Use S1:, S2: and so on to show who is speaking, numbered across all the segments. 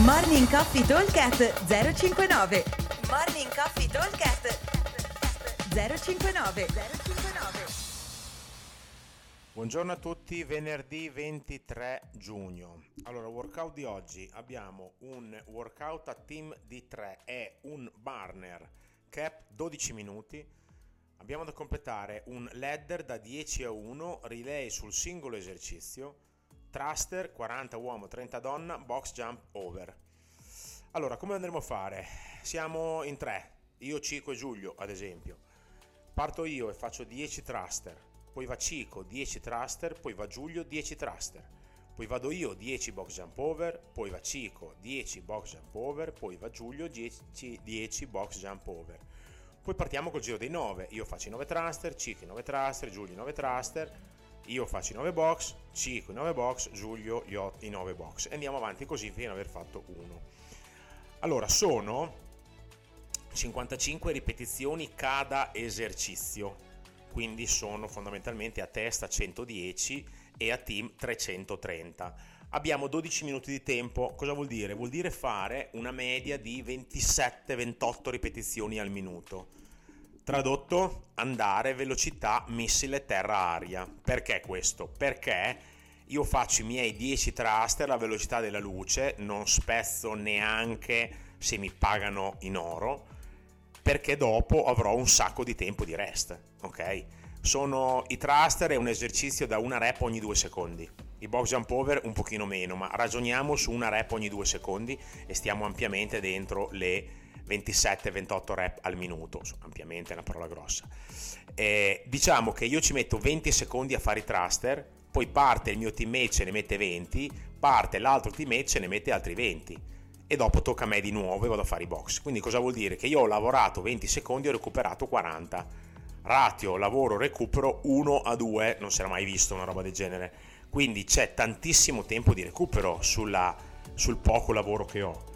S1: Morning Coffee Talkcast 059 Morning Coffee Talkcast 059 059
S2: Buongiorno a tutti, venerdì 23 giugno. Allora, workout di oggi. Abbiamo un workout a team di 3, è un burner. Cap 12 minuti. Abbiamo da completare un ladder da 10 a 1, relay sul singolo esercizio thruster 40 uomo 30 donna box jump over. Allora come andremo a fare? Siamo in tre io Cico e Giulio ad esempio. Parto io e faccio 10 thruster poi va Cico 10 thruster poi va Giulio 10 thruster. Poi vado io 10 box jump over poi va Cico 10 box jump over poi va Giulio 10, 10 box jump over. Poi partiamo col giro dei 9 io faccio i 9 thruster Cico i 9 thruster Giulio i 9 thruster io faccio i 9 box, Cico i 9 box, Giulio i 9 box e andiamo avanti così fino ad aver fatto uno. Allora, sono 55 ripetizioni cada esercizio, quindi sono fondamentalmente a testa 110 e a team 330. Abbiamo 12 minuti di tempo, cosa vuol dire? Vuol dire fare una media di 27-28 ripetizioni al minuto Tradotto, andare, velocità, missile, terra-aria. Perché questo? Perché io faccio i miei 10 thruster alla velocità della luce, non spezzo neanche se mi pagano in oro, perché dopo avrò un sacco di tempo di rest, ok? Sono i thruster è un esercizio da una rep ogni due secondi. I box jump over un pochino meno, ma ragioniamo su una rep ogni due secondi e stiamo ampiamente dentro le 27-28 rep al minuto, ampiamente una parola grossa. Eh, diciamo che io ci metto 20 secondi a fare i thruster, poi parte il mio teammate ce ne mette 20, parte l'altro teammate ce ne mette altri 20 e dopo tocca a me di nuovo e vado a fare i box. Quindi cosa vuol dire? Che io ho lavorato 20 secondi e ho recuperato 40. Ratio lavoro recupero 1 a 2, non si era mai visto una roba del genere. Quindi c'è tantissimo tempo di recupero sulla, sul poco lavoro che ho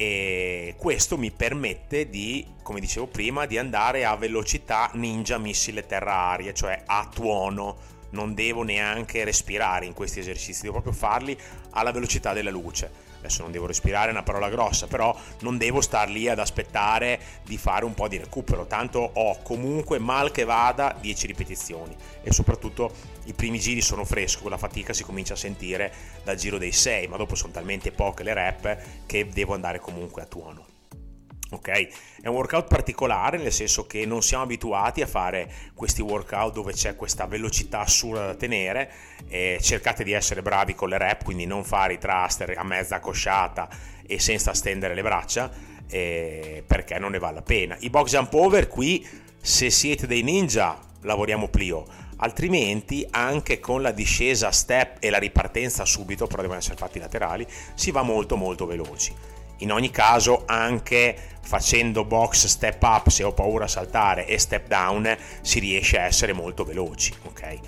S2: e questo mi permette di, come dicevo prima, di andare a velocità ninja missile terra-aria, cioè a tuono. Non devo neanche respirare in questi esercizi, devo proprio farli alla velocità della luce adesso non devo respirare, è una parola grossa, però non devo star lì ad aspettare di fare un po' di recupero, tanto ho comunque mal che vada 10 ripetizioni e soprattutto i primi giri sono fresco, la fatica si comincia a sentire dal giro dei 6, ma dopo sono talmente poche le rep che devo andare comunque a tuono. Ok, è un workout particolare nel senso che non siamo abituati a fare questi workout dove c'è questa velocità assurda da tenere. Cercate di essere bravi con le rep, quindi non fare i thruster a mezza cosciata e senza stendere le braccia, eh, perché non ne vale la pena. I box jump over qui, se siete dei ninja, lavoriamo plio, altrimenti anche con la discesa step e la ripartenza subito, però devono essere fatti laterali, si va molto molto veloci in ogni caso anche facendo box step up se ho paura a saltare e step down si riesce a essere molto veloci ok?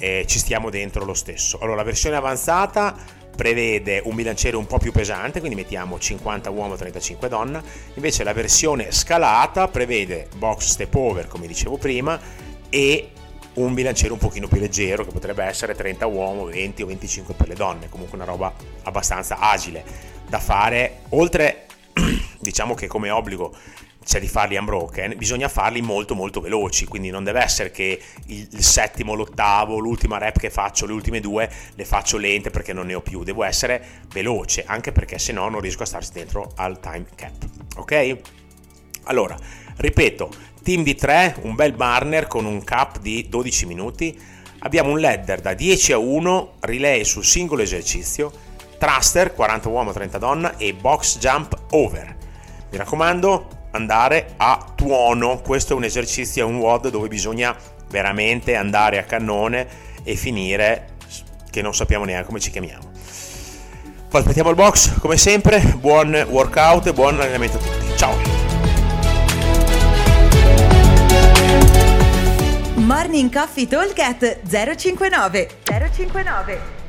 S2: E ci stiamo dentro lo stesso. Allora la versione avanzata prevede un bilanciere un po' più pesante quindi mettiamo 50 uomo 35 donna. Invece la versione scalata prevede box step over come dicevo prima e un bilanciere un pochino più leggero che potrebbe essere 30 uomo 20 o 25 per le donne. Comunque una roba abbastanza agile da fare, oltre diciamo che come obbligo c'è di farli unbroken, bisogna farli molto molto veloci, quindi non deve essere che il, il, settimo, l'ottavo, l'ultima rep che faccio, le ultime due le faccio lente perché non ne ho più, devo essere veloce, anche perché se no non riesco a starsi dentro al time cap, ok? Allora, ripeto, team di 3, un bel burner con un cap di 12 minuti, abbiamo un ladder da 10 a 1, relay sul singolo esercizio, thruster 40 uomo 30 donna e box jump over. Mi raccomando, andare a tuono. Questo è un esercizio, è un WOD dove bisogna veramente andare a cannone e finire che non sappiamo neanche come ci chiamiamo. Poi aspettiamo il box, come sempre, buon workout e buon allenamento a tutti. Ciao!
S1: Morning Coffee Talk 059 059